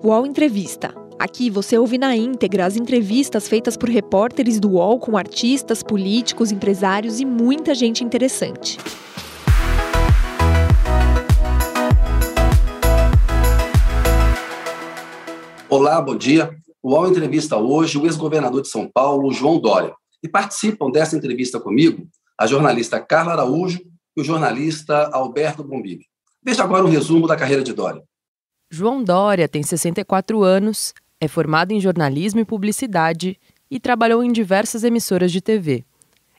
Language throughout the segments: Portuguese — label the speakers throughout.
Speaker 1: UOL Entrevista. Aqui você ouve na íntegra as entrevistas feitas por repórteres do UOL com artistas, políticos, empresários e muita gente interessante.
Speaker 2: Olá, bom dia. O UOL entrevista hoje o ex-governador de São Paulo, João Dória. E participam dessa entrevista comigo a jornalista Carla Araújo e o jornalista Alberto Bombig. Veja agora um resumo da carreira de Dória.
Speaker 3: João Dória tem 64 anos, é formado em jornalismo e publicidade e trabalhou em diversas emissoras de TV.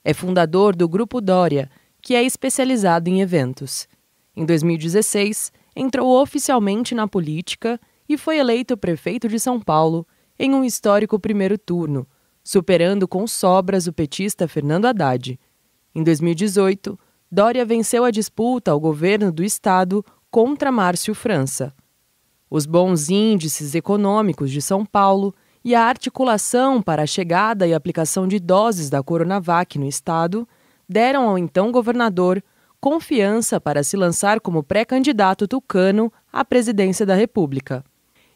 Speaker 3: É fundador do Grupo Dória, que é especializado em eventos. Em 2016, entrou oficialmente na política e foi eleito prefeito de São Paulo em um histórico primeiro turno, superando com sobras o petista Fernando Haddad. Em 2018, Dória venceu a disputa ao governo do estado contra Márcio França. Os bons índices econômicos de São Paulo e a articulação para a chegada e aplicação de doses da Coronavac no estado deram ao então governador confiança para se lançar como pré-candidato tucano à presidência da República.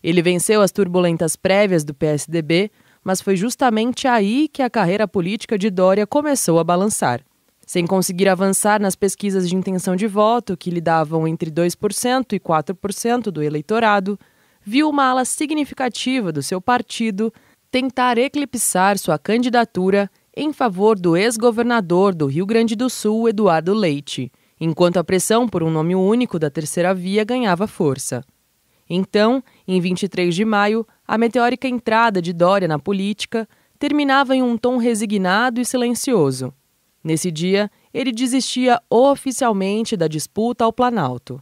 Speaker 3: Ele venceu as turbulentas prévias do PSDB, mas foi justamente aí que a carreira política de Dória começou a balançar. Sem conseguir avançar nas pesquisas de intenção de voto, que lhe davam entre 2% e 4% do eleitorado, viu uma ala significativa do seu partido tentar eclipsar sua candidatura em favor do ex-governador do Rio Grande do Sul, Eduardo Leite, enquanto a pressão por um nome único da terceira via ganhava força. Então, em 23 de maio, a meteórica entrada de Dória na política terminava em um tom resignado e silencioso. Nesse dia, ele desistia oficialmente da disputa ao Planalto.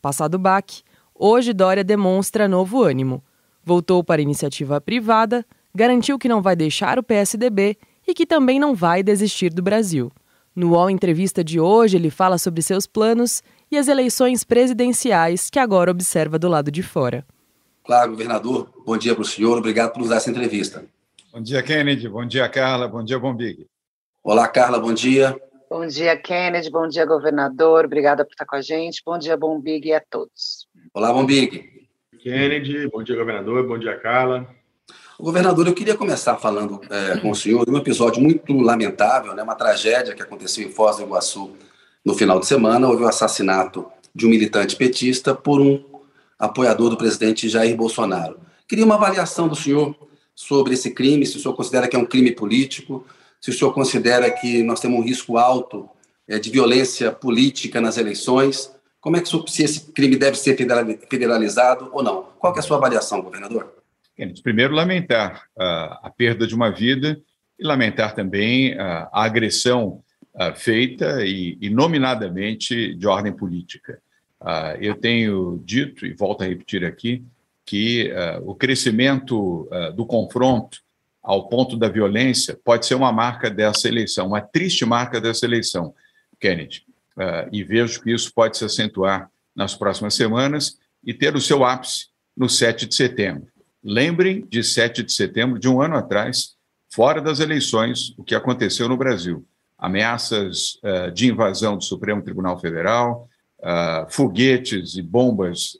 Speaker 3: Passado o baque, hoje Dória demonstra novo ânimo. Voltou para a iniciativa privada, garantiu que não vai deixar o PSDB e que também não vai desistir do Brasil. No UOL Entrevista de hoje, ele fala sobre seus planos e as eleições presidenciais que agora observa do lado de fora.
Speaker 2: Claro, governador, bom dia para o senhor, obrigado por nos dar essa entrevista.
Speaker 4: Bom dia, Kennedy, bom dia, Carla, bom dia, Bombig.
Speaker 2: Olá, Carla, bom dia.
Speaker 5: Bom dia, Kennedy, bom dia, governador, obrigada por estar com a gente. Bom dia, Bombig e a todos.
Speaker 2: Olá, Bombig.
Speaker 6: Kennedy, bom dia, governador, bom dia, Carla.
Speaker 2: Governador, eu queria começar falando é, com o senhor de um episódio muito lamentável, né, uma tragédia que aconteceu em Foz do Iguaçu no final de semana. Houve o assassinato de um militante petista por um apoiador do presidente Jair Bolsonaro. Queria uma avaliação do senhor sobre esse crime, se o senhor considera que é um crime político, se o senhor considera que nós temos um risco alto é, de violência política nas eleições, como é que se esse crime deve ser federalizado ou não? Qual é a sua avaliação, governador?
Speaker 4: Primeiro, lamentar uh, a perda de uma vida e lamentar também uh, a agressão uh, feita e, e, nominadamente de ordem política. eu tenho dito, e volto a repetir aqui, que o crescimento do confronto ao ponto da violência pode ser uma marca dessa eleição, uma triste marca dessa eleição, Kennedy. Uh, e vejo que isso pode se acentuar nas próximas semanas e ter o seu ápice no 7 de setembro. Lembrem de 7 de setembro de um ano atrás, fora das eleições, o que aconteceu no Brasil. Ameaças uh, de invasão do Supremo Tribunal Federal, uh, foguetes e bombas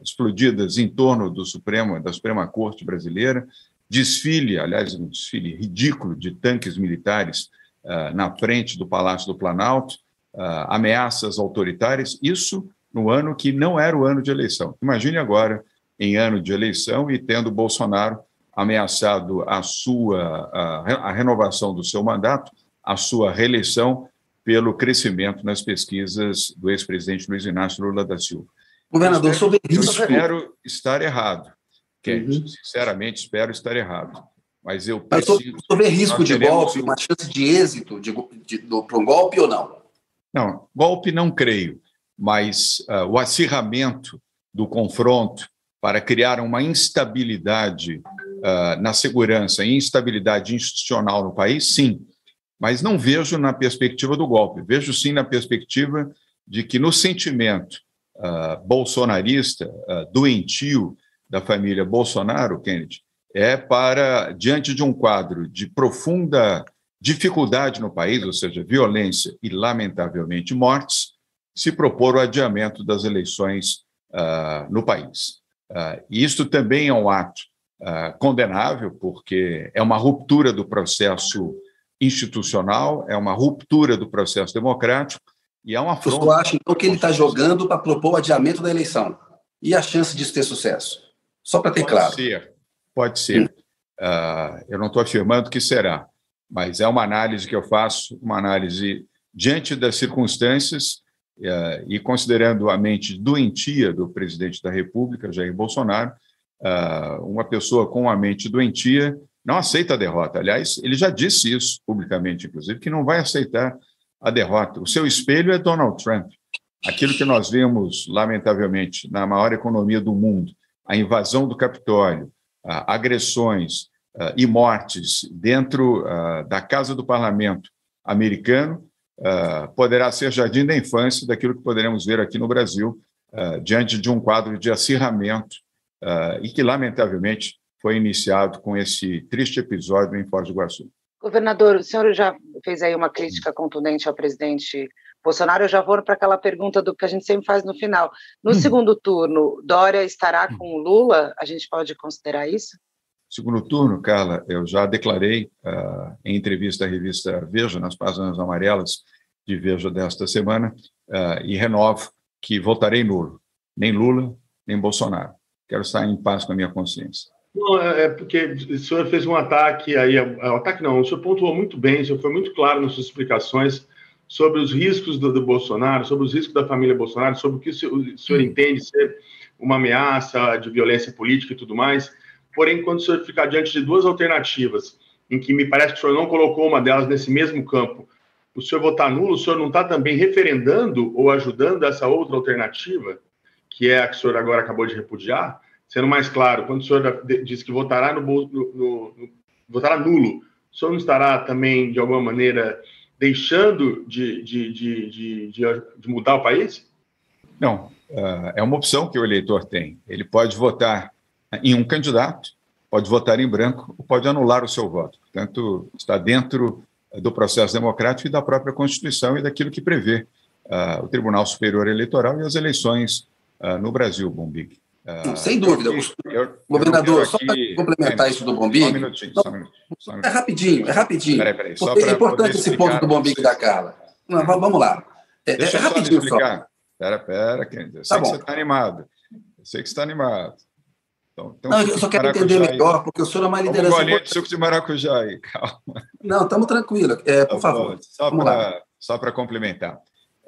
Speaker 4: explodidas em torno do Supremo, da Suprema Corte Brasileira, desfile, aliás, um desfile ridículo de tanques militares uh, na frente do Palácio do Planalto, uh, ameaças autoritárias, isso no ano que não era o ano de eleição. Imagine agora, em ano de eleição, e tendo Bolsonaro ameaçado a sua a, a renovação do seu mandato, a sua reeleição pelo crescimento nas pesquisas do ex-presidente Luiz Inácio Lula da Silva.
Speaker 2: Governador, sobre
Speaker 4: isso. Eu espero estar errado. Kennedy. Uhum. Sinceramente, espero estar errado. Mas eu
Speaker 2: preciso. Mas sobre risco de golpe, uma chance de êxito de, de, de, para um golpe ou não?
Speaker 4: Não, golpe não creio, mas uh, o acirramento do confronto para criar uma instabilidade uh, na segurança e instabilidade institucional no país, sim. Mas não vejo na perspectiva do golpe, vejo sim na perspectiva de que no sentimento uh, bolsonarista, doentio, da família Bolsonaro, Kennedy, é para, diante de um quadro de profunda dificuldade no país, ou seja, violência e, lamentavelmente, mortes, se propor o adiamento das eleições uh, no país. Uh, isto também é um ato uh, condenável, porque é uma ruptura do processo institucional, é uma ruptura do processo democrático e é uma afronta.
Speaker 2: Você acha, então, que ele está jogando para propor o adiamento da eleição? E a chance disso ter sucesso? Só para ter
Speaker 4: pode
Speaker 2: claro.
Speaker 4: Pode ser, pode ser. Uh, eu não estou afirmando que será, mas é uma análise que eu faço, uma análise diante das circunstâncias uh, e considerando a mente doentia do presidente da República, Jair Bolsonaro, uh, uma pessoa com a mente doentia não aceita a derrota. Aliás, ele já disse isso publicamente, inclusive, que não vai aceitar a derrota. O seu espelho é Donald Trump. Aquilo que nós vemos, lamentavelmente, na maior economia do mundo, a invasão do Capitólio, agressões e mortes dentro da Casa do Parlamento americano, poderá ser jardim da infância daquilo que poderemos ver aqui no Brasil, diante de um quadro de acirramento e que, lamentavelmente, foi iniciado com esse triste episódio em Foz do Iguaçu.
Speaker 5: Governador, o senhor já fez aí uma crítica contundente ao presidente Bolsonaro. Eu já vou para aquela pergunta do que a gente sempre faz no final. No hum. segundo turno, Dória estará hum. com Lula? A gente pode considerar isso?
Speaker 4: Segundo turno, Carla, eu já declarei uh, em entrevista à revista Veja, nas páginas amarelas de Veja desta semana, uh, e renovo que votarei nulo. Nem Lula, nem Bolsonaro. Quero estar em paz com a minha consciência.
Speaker 6: Não, é, é porque o senhor fez um ataque aí, é, é, ataque não, o senhor pontuou muito bem, o senhor foi muito claro nas suas explicações sobre os riscos do, do Bolsonaro, sobre os riscos da família Bolsonaro, sobre o que o senhor, o senhor entende ser uma ameaça de violência política e tudo mais. Porém, quando o senhor ficar diante de duas alternativas, em que me parece que o senhor não colocou uma delas nesse mesmo campo, o senhor votar nulo, o senhor não está também referendando ou ajudando essa outra alternativa, que é a que o senhor agora acabou de repudiar? Sendo mais claro, quando o senhor diz que votará, no, no, no, votará nulo, o senhor não estará também, de alguma maneira, deixando de, de, de, de, mudar o país?
Speaker 4: Não, uh, é uma opção que o eleitor tem. Ele pode votar em um candidato, pode votar em branco ou pode anular o seu voto. Portanto, está dentro do processo democrático e da própria Constituição e daquilo que prevê uh, o Tribunal Superior Eleitoral e as eleições no Brasil, Bombig.
Speaker 2: Uh, Sem dúvida. Eu, governador, só para complementar isso do Bombig. Só um minutinho, só um minutinho, só um minutinho. É rapidinho, é rapidinho. Peraí, peraí, é importante esse ponto do Bombig da Carla. Não, vamos lá.
Speaker 4: É, Deixa é, eu rapidinho. Só. Pera, pera, Kennedy. Eu tá sei tá que você está animado. Eu sei que você está animado.
Speaker 2: Então, então, não, eu só quero entender melhor, porque o senhor é uma liderança.
Speaker 4: Um golinho de suco de maracujá aí, calma.
Speaker 2: Não, estamos tranquilos. É, por tá favor.
Speaker 4: Só para complementar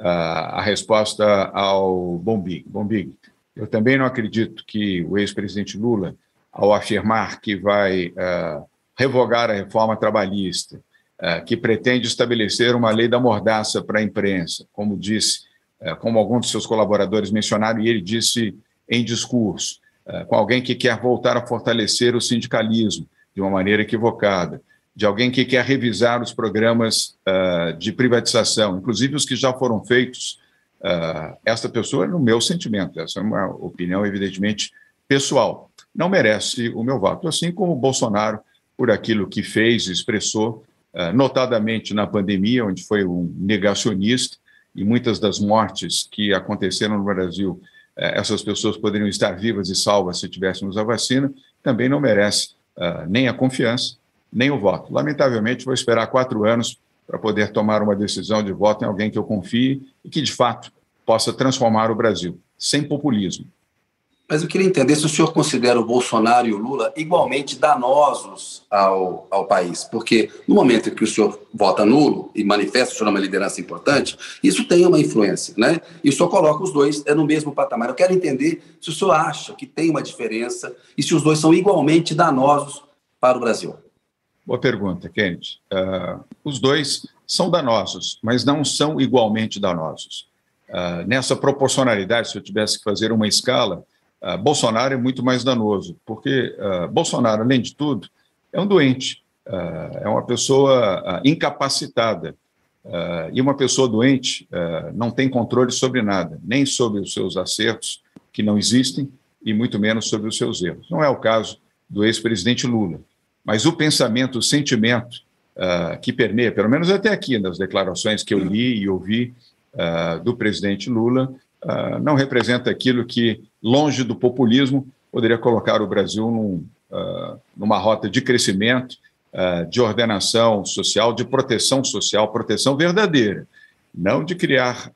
Speaker 4: uh, a resposta ao Bombig. Bombig, eu também não acredito que o ex-presidente Lula, ao afirmar que vai uh, revogar a reforma trabalhista, uh, que pretende estabelecer uma lei da mordaça para a imprensa, como disse, uh, como alguns de seus colaboradores mencionaram, e ele disse em discurso, com alguém que quer voltar a fortalecer o sindicalismo de uma maneira equivocada, de alguém que quer revisar os programas de privatização, inclusive os que já foram feitos uh, esta pessoa, no meu sentimento, essa é uma opinião evidentemente pessoal, não merece o meu voto, assim como o Bolsonaro, por aquilo que fez expressou, uh, notadamente na pandemia, onde foi um negacionista, e muitas das mortes que aconteceram no Brasil, uh, essas pessoas poderiam estar vivas e salvas se tivéssemos a vacina, também não merece nem a confiança, nem o voto. Lamentavelmente, vou esperar quatro anos para poder tomar uma decisão de voto em alguém que eu confie e que, de fato, possa transformar o Brasil, sem populismo.
Speaker 2: Mas eu queria entender se o senhor considera o Bolsonaro e o Lula igualmente danosos ao, ao país, porque no momento em que o senhor vota nulo e manifesta o senhor uma liderança importante, isso tem uma influência, né? E o senhor coloca os dois no mesmo patamar. Eu quero entender se o senhor acha que tem uma diferença e se os dois são igualmente danosos para o Brasil.
Speaker 4: Boa pergunta, Kennedy. Uh, os dois são danosos, mas não são igualmente danosos. Uh, nessa proporcionalidade, se eu tivesse que fazer uma escala, uh, Bolsonaro é muito mais danoso, porque Bolsonaro, além de tudo, é um doente, é uma pessoa incapacitada. e uma pessoa doente não tem controle sobre nada, nem sobre os seus acertos, que não existem, e muito menos sobre os seus erros. Não é o caso do ex-presidente Lula. Mas o pensamento, o sentimento uh, que permeia, pelo menos até aqui nas declarações que eu li e ouvi uh, do presidente Lula, uh, não representa aquilo que, longe do populismo, poderia colocar o Brasil num, numa rota de crescimento, de ordenação social, de proteção social, proteção verdadeira, não de criar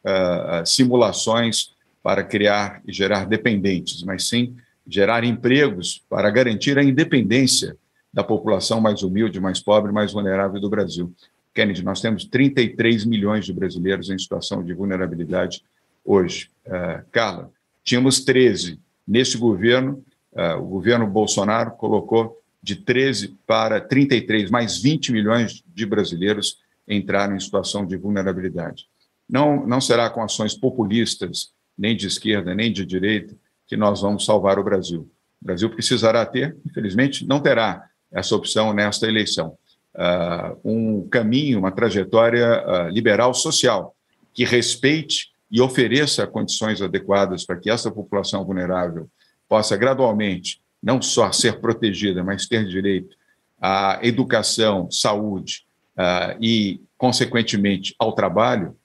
Speaker 4: simulações para criar e gerar dependentes, mas sim gerar empregos para garantir a independência da população mais humilde, mais pobre, mais vulnerável do Brasil. Kennedy, nós temos 33 milhões de brasileiros em situação de vulnerabilidade hoje. Uh, Carla, tínhamos 13. Nesse governo, uh, o governo Bolsonaro colocou de 13 para 33, mais 20 milhões de brasileiros entraram em situação de vulnerabilidade. Não, não será com ações populistas, nem de esquerda, nem de direita, que nós vamos salvar o Brasil. O Brasil precisará ter, infelizmente, não terá essa opção nesta eleição. Uh, um caminho, uma trajetória uh, liberal social que respeite e ofereça condições adequadas para que essa população vulnerável possa gradualmente não só ser protegida, mas ter direito à educação, saúde uh, e, consequentemente, ao trabalho,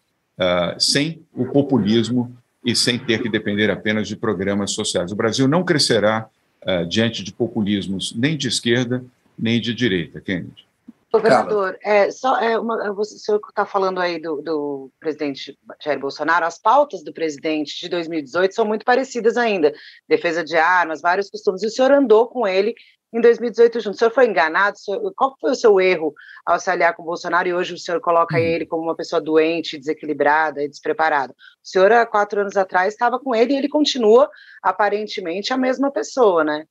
Speaker 4: sem o populismo e sem ter que depender apenas de programas sociais. O Brasil não crescerá diante de populismos nem de esquerda nem de direita, Kennedy.
Speaker 5: Governador, é, só, é uma, o senhor está falando aí do, do, presidente Jair Bolsonaro, as pautas do presidente de 2018 são muito parecidas ainda, defesa de armas, vários costumes, e o senhor andou com ele em 2018 junto. O senhor foi enganado? Senhor, qual foi o seu erro ao se aliar com o Bolsonaro e hoje o senhor coloca uhum. ele como uma pessoa doente, desequilibrada e despreparada? O senhor, há quatro anos atrás, estava com ele e ele continua, aparentemente, a mesma pessoa, né?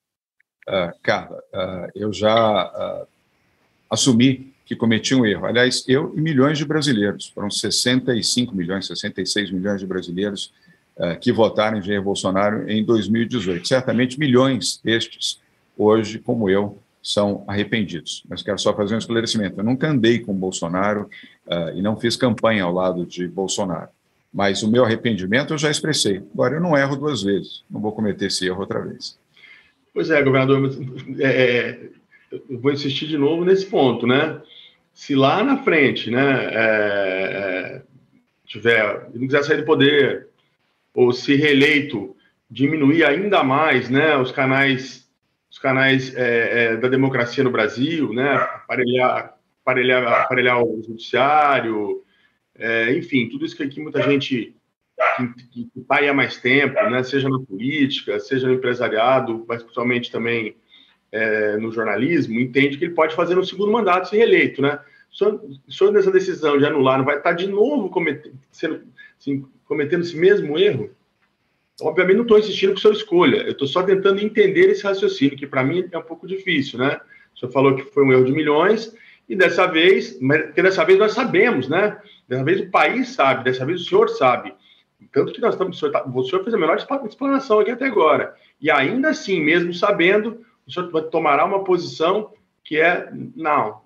Speaker 4: Uh, Carla, uh, eu já uh, assumi que cometi um erro. Aliás, eu e milhões de brasileiros, foram 65 milhões, 66 milhões de brasileiros que votaram em Jair Bolsonaro em 2018. Certamente milhões destes hoje, como eu, são arrependidos. Mas quero só fazer um esclarecimento. Eu nunca andei com Bolsonaro e não fiz campanha ao lado de Bolsonaro. Mas o meu arrependimento eu já expressei. Agora, eu não erro duas vezes. Não vou cometer esse erro outra vez.
Speaker 6: Pois é, governador. É, é, eu vou insistir de novo nesse ponto, né? Se lá na frente, né, é, é tiver, não quiser sair do poder, ou se reeleito, diminuir ainda mais, né, os canais os canais é, é, da democracia no Brasil, né? aparelhar, aparelhar, aparelhar o judiciário, enfim, tudo isso que aqui muita gente que está aí há mais tempo, né? seja na política, seja no empresariado, mas principalmente também é, no jornalismo, entende que ele pode fazer um segundo mandato se reeleito. Né? Senhor, nessa decisão de anular, não vai estar de novo cometendo, sendo, assim, cometendo esse mesmo erro? Obviamente não estou insistindo com sua escolha, eu estou só tentando entender esse raciocínio, que para mim é um pouco difícil, né? O senhor falou que foi um erro de milhões, e dessa vez, porque dessa vez nós sabemos, né? Dessa vez o país sabe, dessa vez o senhor sabe. Tanto que nós estamos, o senhor, tá, fez a melhor explanação aqui até agora. E ainda assim, mesmo sabendo, o senhor tomará uma posição que é, não,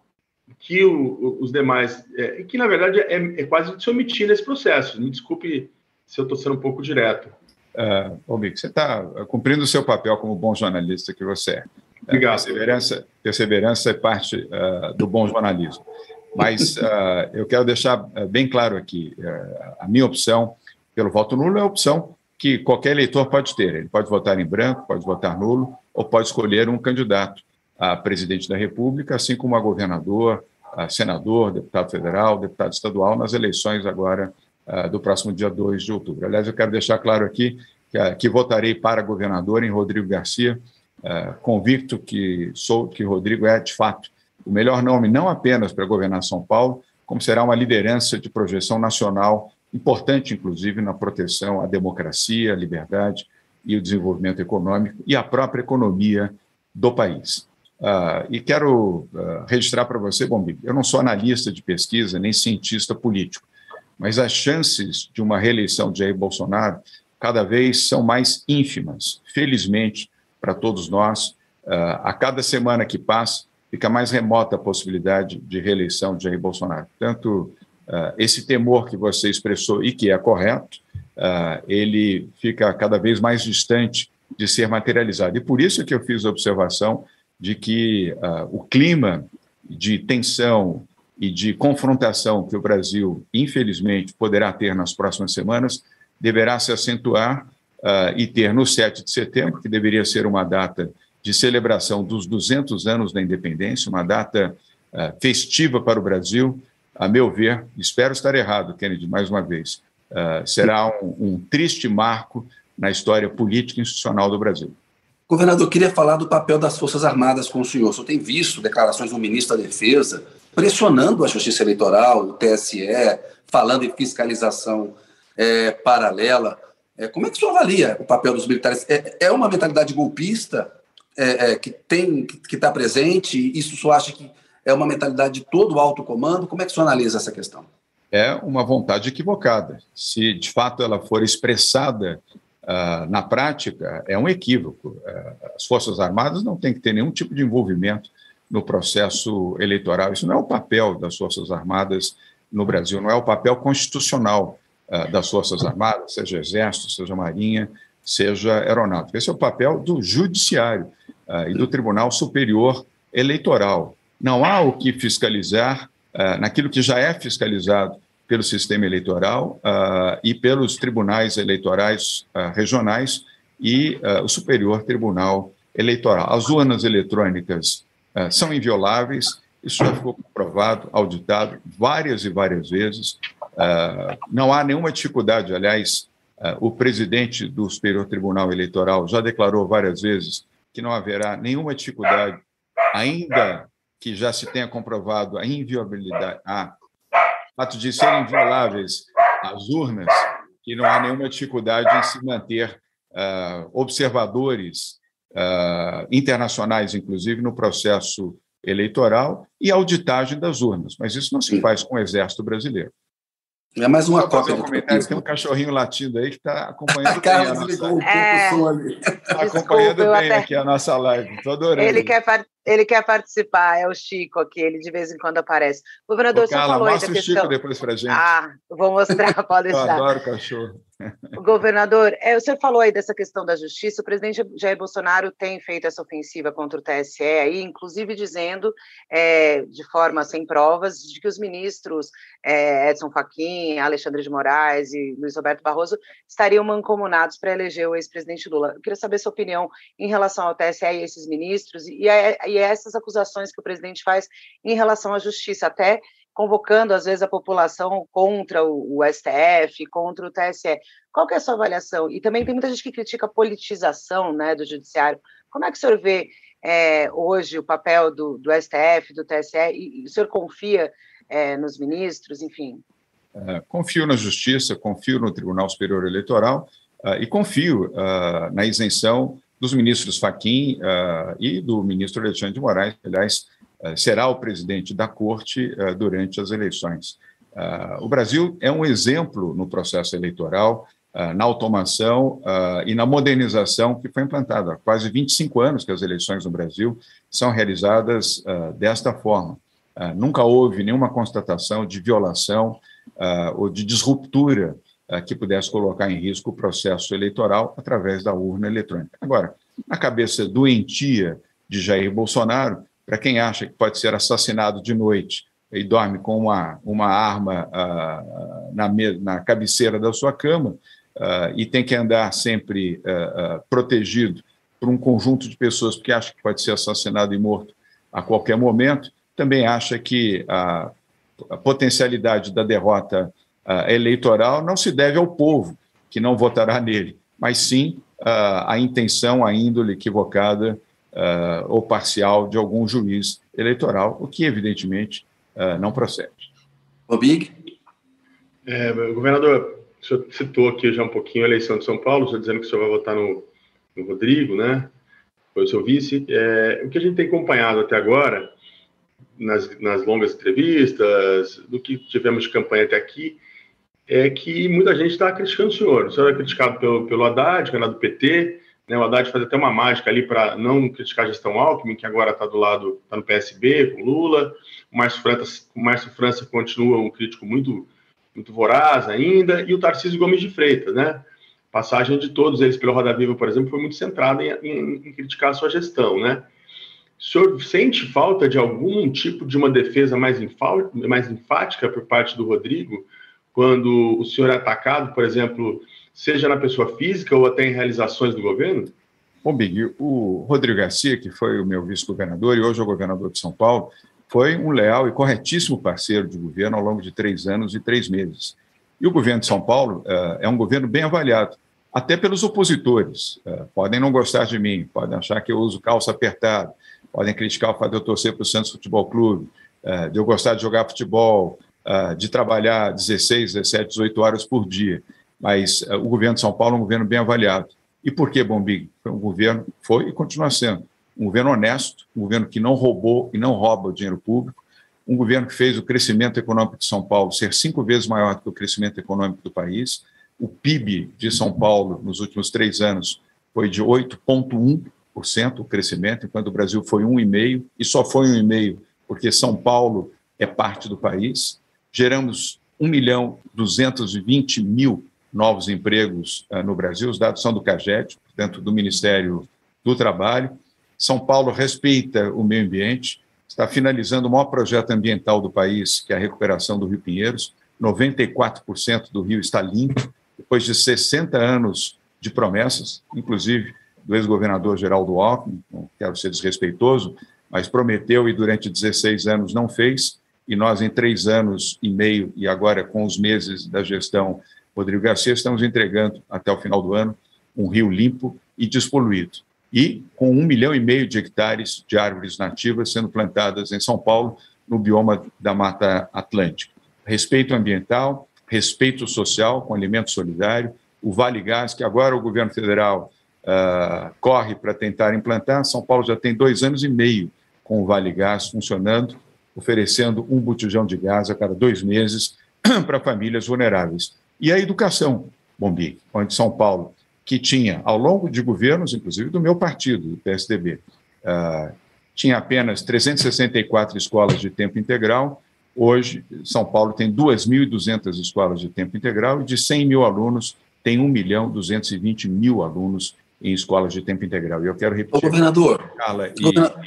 Speaker 6: que o, os demais, é, que na verdade é, é quase se omitir nesse processo. Me desculpe se eu estou sendo um pouco direto.
Speaker 4: Uh, ô, Mico, você está cumprindo o seu papel como bom jornalista que você é. Obrigado. Perseverança, perseverança é parte uh, do bom jornalismo. Mas uh, eu quero deixar bem claro aqui: a minha opção pelo voto nulo é a opção que qualquer eleitor pode ter. Ele pode votar em branco, pode votar nulo, ou pode escolher um candidato a presidente da República, assim como a governador, a senador, deputado federal, deputado estadual, nas eleições agora uh, do próximo dia 2 de outubro. Aliás, eu quero deixar claro aqui que, uh, que votarei para governador em Rodrigo Garcia, uh, convicto que sou que Rodrigo é, de fato, o melhor nome não apenas para governar São Paulo, como será uma liderança de projeção nacional importante, inclusive, na proteção à democracia, à liberdade e o desenvolvimento econômico e à própria economia do país. Uh, e quero uh, registrar para você, bom, eu não sou analista de pesquisa nem cientista político, mas as chances de uma reeleição de Jair Bolsonaro cada vez são mais ínfimas, felizmente, para todos nós. Uh, a cada semana que passa, fica mais remota a possibilidade de reeleição de Jair Bolsonaro. Tanto uh, esse temor que você expressou e que é correto, uh, ele fica cada vez mais distante de ser materializado. E por isso que eu fiz a observação de que o clima de tensão, e de confrontação que o Brasil, infelizmente, poderá ter nas próximas semanas, deverá se acentuar uh, e ter no 7 de setembro, que deveria ser uma data de celebração dos 200 anos da independência, uma data uh, festiva para o Brasil, a meu ver, espero estar errado, Kennedy, mais uma vez, uh, será um, um triste marco na história política e institucional do Brasil.
Speaker 2: Governador, queria falar do papel das Forças Armadas com o senhor. O senhor tem visto declarações do ministro da Defesa pressionando a Justiça Eleitoral, o TSE, falando em fiscalização é, paralela. É, como é que o senhor avalia o papel dos militares? É, é uma mentalidade golpista que tem que está presente? Isso o senhor acha que é uma mentalidade de todo o alto comando? Como é que o senhor analisa essa questão?
Speaker 4: É uma vontade equivocada. Se de fato ela for expressada uh, na prática, é um equívoco. Uh, as Forças Armadas não têm que ter nenhum tipo de envolvimento no processo eleitoral. Isso não é o papel das Forças Armadas no Brasil, não é o papel constitucional uh, das Forças Armadas, seja Exército, seja Marinha, seja Aeronáutica. Esse é o papel do Judiciário e do Tribunal Superior Eleitoral. Não há o que fiscalizar uh, naquilo que já é fiscalizado pelo sistema eleitoral uh, e pelos tribunais eleitorais uh, regionais e o Superior Tribunal Eleitoral. As urnas eletrônicas são invioláveis, isso já ficou comprovado, auditado várias e várias vezes. não há nenhuma dificuldade, aliás, o presidente do Superior Tribunal Eleitoral já declarou várias vezes que não haverá nenhuma dificuldade, ainda que já se tenha comprovado a inviolabilidade, a fato de serem invioláveis as urnas, que não há nenhuma dificuldade em se manter uh, observadores uh, internacionais, inclusive, no processo eleitoral e auditagem das urnas. Mas isso não se faz com o Exército Brasileiro.
Speaker 2: É mais uma cópia
Speaker 4: do comentário. Tem um cachorrinho latindo aí que está acompanhando bem a nossa... Um é... Tá acompanhando Desculpa, bem até... aqui a nossa live. Estou adorando.
Speaker 5: Ele quer, ele quer participar, é o Chico aqui, ele de vez em quando aparece.
Speaker 4: Governador, você falou aí da questão... o Chico depois para gente.
Speaker 5: Ah, vou mostrar, pode
Speaker 4: deixar. Eu adoro cachorro.
Speaker 5: Governador, é, você falou aí dessa questão da justiça, o presidente Jair Bolsonaro tem feito essa ofensiva contra o TSE, aí, inclusive dizendo, é, de forma sem provas, de que os ministros é, Edson Fachin, Alexandre de Moraes e Luiz Roberto Barroso estariam mancomunados para eleger o ex-presidente Lula. Eu queria saber sua opinião em relação ao TSE e esses ministros, e, a, e a essas acusações que o presidente faz em relação à justiça, até convocando, às vezes, a população contra o, STF, contra o TSE. Qual que é a sua avaliação? E também tem muita gente que critica a politização né, do judiciário. Como é que o senhor vê é, hoje o papel do, do, STF, do TSE? E, o senhor confia é, nos ministros, enfim?
Speaker 4: É, confio na Justiça, confio no Tribunal Superior Eleitoral uh, e confio uh, na isenção dos ministros Faquim uh, e do ministro Alexandre de Moraes, aliás, eh, será o presidente da corte eh, durante as eleições. Eh, o Brasil é um exemplo no processo eleitoral, na automação e na modernização que foi implantada. Há quase 25 anos que as eleições no Brasil são realizadas desta forma. Nunca houve nenhuma constatação de violação ou de disruptura que pudesse colocar em risco o processo eleitoral através da urna eletrônica. Agora, na cabeça doentia de Jair Bolsonaro, para quem acha que pode ser assassinado de noite e dorme com uma, uma arma uh, na, na cabeceira da sua cama uh, e tem que andar sempre uh, protegido por um conjunto de pessoas que acha que pode ser assassinado e morto a qualquer momento, também acha que a, a potencialidade da derrota eleitoral não se deve ao povo que não votará nele, mas sim à intenção, à índole equivocada uh, ou parcial de algum juiz eleitoral, o que, evidentemente, uh, não procede.
Speaker 2: O Big?
Speaker 6: É, governador, o senhor citou aqui já um pouquinho a eleição de São Paulo, o senhor dizendo que o senhor vai votar no, no Rodrigo, né? Foi o seu vice. É, o que a gente tem acompanhado até agora, nas, nas longas entrevistas, do que tivemos de campanha até aqui, é que muita gente está criticando o senhor. O senhor é criticado pelo, pelo Haddad, que é do PT, né, o Haddad faz até uma mágica ali para não criticar a gestão Alckmin, que agora está do lado, está no PSB, com Lula. O Márcio França, o Márcio França continua um crítico muito, muito voraz ainda. E o Tarcísio Gomes de Freitas, né? Passagem de todos eles pelo Roda Viva, por exemplo, foi muito centrada em, em, em criticar a sua gestão, né? O senhor sente falta de algum tipo de uma defesa mais, mais enfática por parte do Rodrigo, quando o senhor é atacado, por exemplo, seja na pessoa física ou até em realizações do governo?
Speaker 4: Bom, Big, o Rodrigo Garcia, que foi o meu vice-governador e hoje é o governador de São Paulo, foi um leal e corretíssimo parceiro de governo ao longo de três anos e três meses. E o governo de São Paulo uh, é um governo bem avaliado, até pelos opositores. Uh, podem não gostar de mim, podem achar que eu uso calça apertada, podem criticar o fato de eu torcer para o Santos Futebol Clube, uh, de eu gostar de jogar futebol, de trabalhar 16, 17, 18 horas por dia. Mas o governo de São Paulo é um governo bem avaliado. E por que, Bombig? Um governo, foi e continua sendo, um governo honesto, um governo que não roubou e não rouba o dinheiro público, um governo que fez o crescimento econômico de São Paulo ser cinco vezes maior do que o crescimento econômico do país. O PIB de São Paulo, nos últimos três anos, foi de 8,1% o crescimento, enquanto o Brasil foi 1,5%, e só foi 1,5% porque São Paulo é parte do país. Geramos 1 milhão 220 mil novos empregos uh, no Brasil, os dados são do CAGED, portanto, do Ministério do Trabalho. São Paulo respeita o meio ambiente, está finalizando o maior projeto ambiental do país, que é a recuperação do Rio Pinheiros. 94% do rio está limpo, depois de 60 anos de promessas, inclusive do ex-governador Geraldo Alckmin, não quero ser desrespeitoso, mas prometeu e durante 16 anos não fez, e nós em três anos e meio, e agora com os meses da gestão Rodrigo Garcia, estamos entregando até o final do ano um rio limpo e despoluído. E com um milhão e meio de hectares de árvores nativas sendo plantadas em São Paulo, no bioma da Mata Atlântica. Respeito ambiental, respeito social com alimento solidário, o Vale Gás, que agora o governo federal uh, corre para tentar implantar. São Paulo já tem dois anos e meio com o Vale Gás funcionando, oferecendo um botijão de gás a cada dois meses para famílias vulneráveis. E a educação, Bombi, onde São Paulo, que tinha, ao longo de governos, inclusive do meu partido, do PSDB, uh, ah, tinha apenas 364 escolas de tempo integral. Hoje, São Paulo tem 2.200 escolas de tempo integral e de 100 mil alunos, tem 1 milhão 220 mil alunos em escolas de tempo integral. E eu quero repetir.
Speaker 2: Ô, governador.
Speaker 4: Carla e, governador.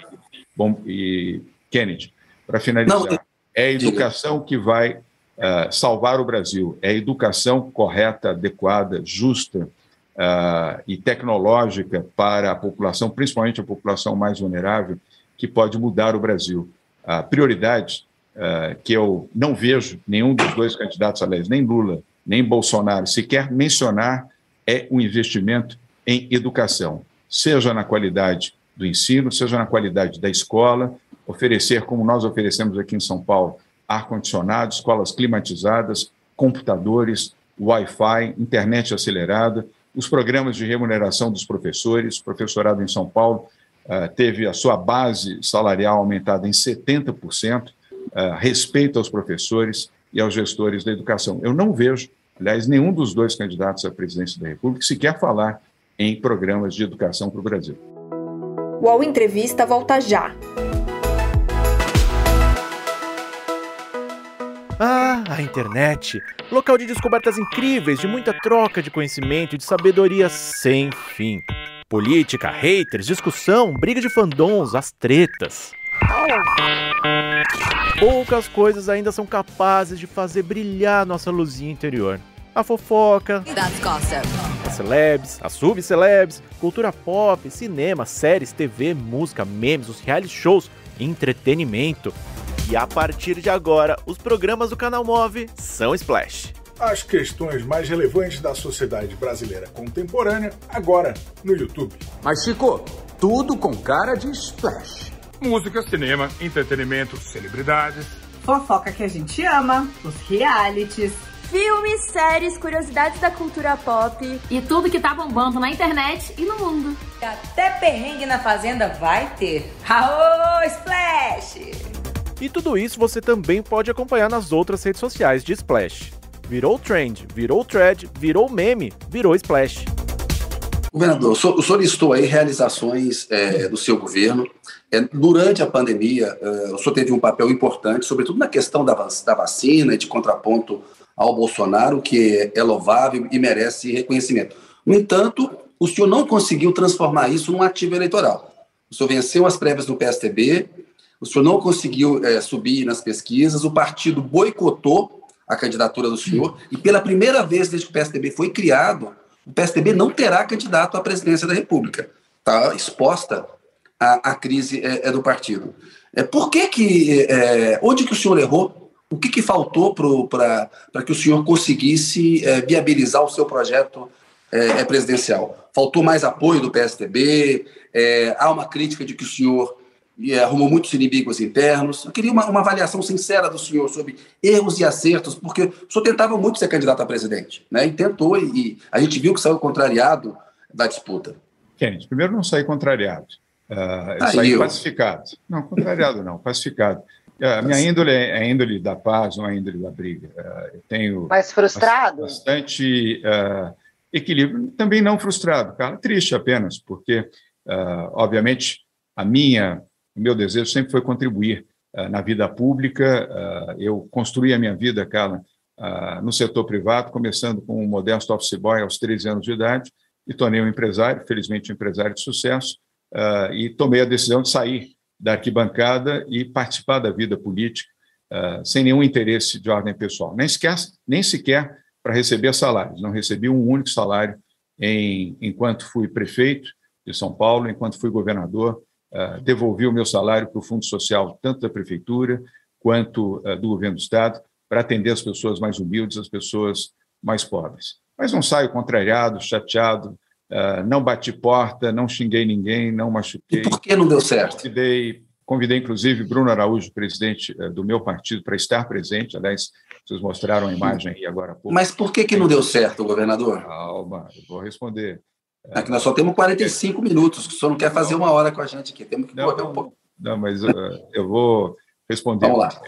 Speaker 4: Bom, e Kennedy, para finalizar, Não, é a educação que vai uh, salvar o Brasil. É a educação correta, adequada, justa uh, e tecnológica para a população, principalmente a população mais vulnerável, que pode mudar o Brasil. A prioridade uh, que eu não vejo nenhum dos dois candidatos, aliás, nem Lula, nem Bolsonaro, sequer mencionar é o investimento em educação, seja na qualidade do ensino, seja na qualidade da escola, oferecer, como nós oferecemos aqui em São Paulo, ar-condicionado, escolas climatizadas, computadores, Wi-Fi, internet acelerada, os programas de remuneração dos professores. O professorado em São Paulo uh, teve a sua base salarial aumentada em 70%, uh, eh, respeito aos professores e aos gestores da educação. Eu não vejo, aliás, nenhum dos dois candidatos à presidência da República sequer falar em programas de educação para o Brasil.
Speaker 1: O UOL Entrevista volta já.
Speaker 7: A internet! Local de descobertas incríveis, de muita troca de conhecimento e de sabedoria sem fim. Política, haters, discussão, briga de fandons, as tretas. Poucas coisas ainda são capazes de fazer brilhar nossa luzinha interior. A fofoca, as celebs, as subcelebs, cultura pop, cinema, séries, TV, música, memes, os reality shows, entretenimento. E a partir de agora, os programas do canal Move são Splash.
Speaker 8: As questões mais relevantes da sociedade brasileira contemporânea, agora no YouTube.
Speaker 9: Mas, Chico, tudo com cara de Splash.
Speaker 10: Música, cinema, entretenimento, celebridades.
Speaker 11: Fofoca que a gente ama, os realities.
Speaker 12: Filmes, séries, curiosidades da cultura pop.
Speaker 13: E tudo que tá bombando na internet e no mundo.
Speaker 11: Até perrengue na fazenda vai ter. Aô, Splash!
Speaker 7: E tudo isso você também pode acompanhar nas outras redes sociais de Splash. Virou trend, virou thread, virou meme, virou Splash.
Speaker 2: Governador, o senhor, o senhor listou aí realizações é, do seu governo. É, durante a pandemia, é, o senhor teve um papel importante, sobretudo na questão da, da vacina e de contraponto ao Bolsonaro, que é louvável e merece reconhecimento. No entanto, o senhor não conseguiu transformar isso num ativo eleitoral. O senhor venceu as prévias do PSTB, o senhor não conseguiu é, subir nas pesquisas, o partido boicotou a candidatura do senhor, e pela primeira vez desde que o PSDB foi criado, o PSDB não terá candidato à presidência da República. Está exposta a, a crise é, é, do partido. É, por que que, é, onde que o senhor errou? O que, que faltou para que o senhor conseguisse é, viabilizar o seu projeto é, é presidencial? Faltou mais apoio do PSDB? Há uma crítica de que o senhor arrumou muitos inimigos internos. Eu queria uma, uma, avaliação sincera do senhor sobre erros e acertos, porque o senhor tentava muito ser candidato a presidente, né? E tentou, e, e a gente viu que saiu contrariado da disputa.
Speaker 4: Kennedy, primeiro não saí contrariado. Uh, eu saí pacificado. Não, contrariado não, pacificado. A minha índole é a índole da paz, não a índole da briga. Eu tenho.
Speaker 5: Mais frustrado?
Speaker 4: Bastante uh, equilíbrio. Também não frustrado, cara. Triste apenas, porque, uh, obviamente, a minha, meu desejo sempre foi contribuir uh, na vida pública. eu construí a minha vida, cara, no setor privado, começando com um modesto office boy aos 13 anos de idade, e tornei um empresário, felizmente um empresário de sucesso, e tomei a decisão de sair da arquibancada e participar da vida política uh, sem nenhum interesse de ordem pessoal, nem sequer, nem sequer para receber salários. Não recebi um único salário em, enquanto fui prefeito de São Paulo, enquanto fui governador. Uh, devolvi o meu salário para o Fundo Social, tanto da prefeitura quanto uh, do governo do Estado, para atender as pessoas mais humildes, as pessoas mais pobres. Mas não saio contrariado, chateado, Uh, não bati porta, não xinguei ninguém, não machuquei.
Speaker 2: E por que não deu certo?
Speaker 4: Convidei, convidei inclusive Bruno Araújo, presidente do meu partido, para estar presente. Aliás, vocês mostraram a imagem aí agora há pouco.
Speaker 2: Mas por que, que não deu certo, governador?
Speaker 4: Calma, eu vou responder.
Speaker 2: É que nós só temos 45 minutos, o senhor não quer fazer uma hora com a gente aqui, temos que
Speaker 4: correr um pouco. Não, mas uh, eu vou responder.
Speaker 2: Vamos lá.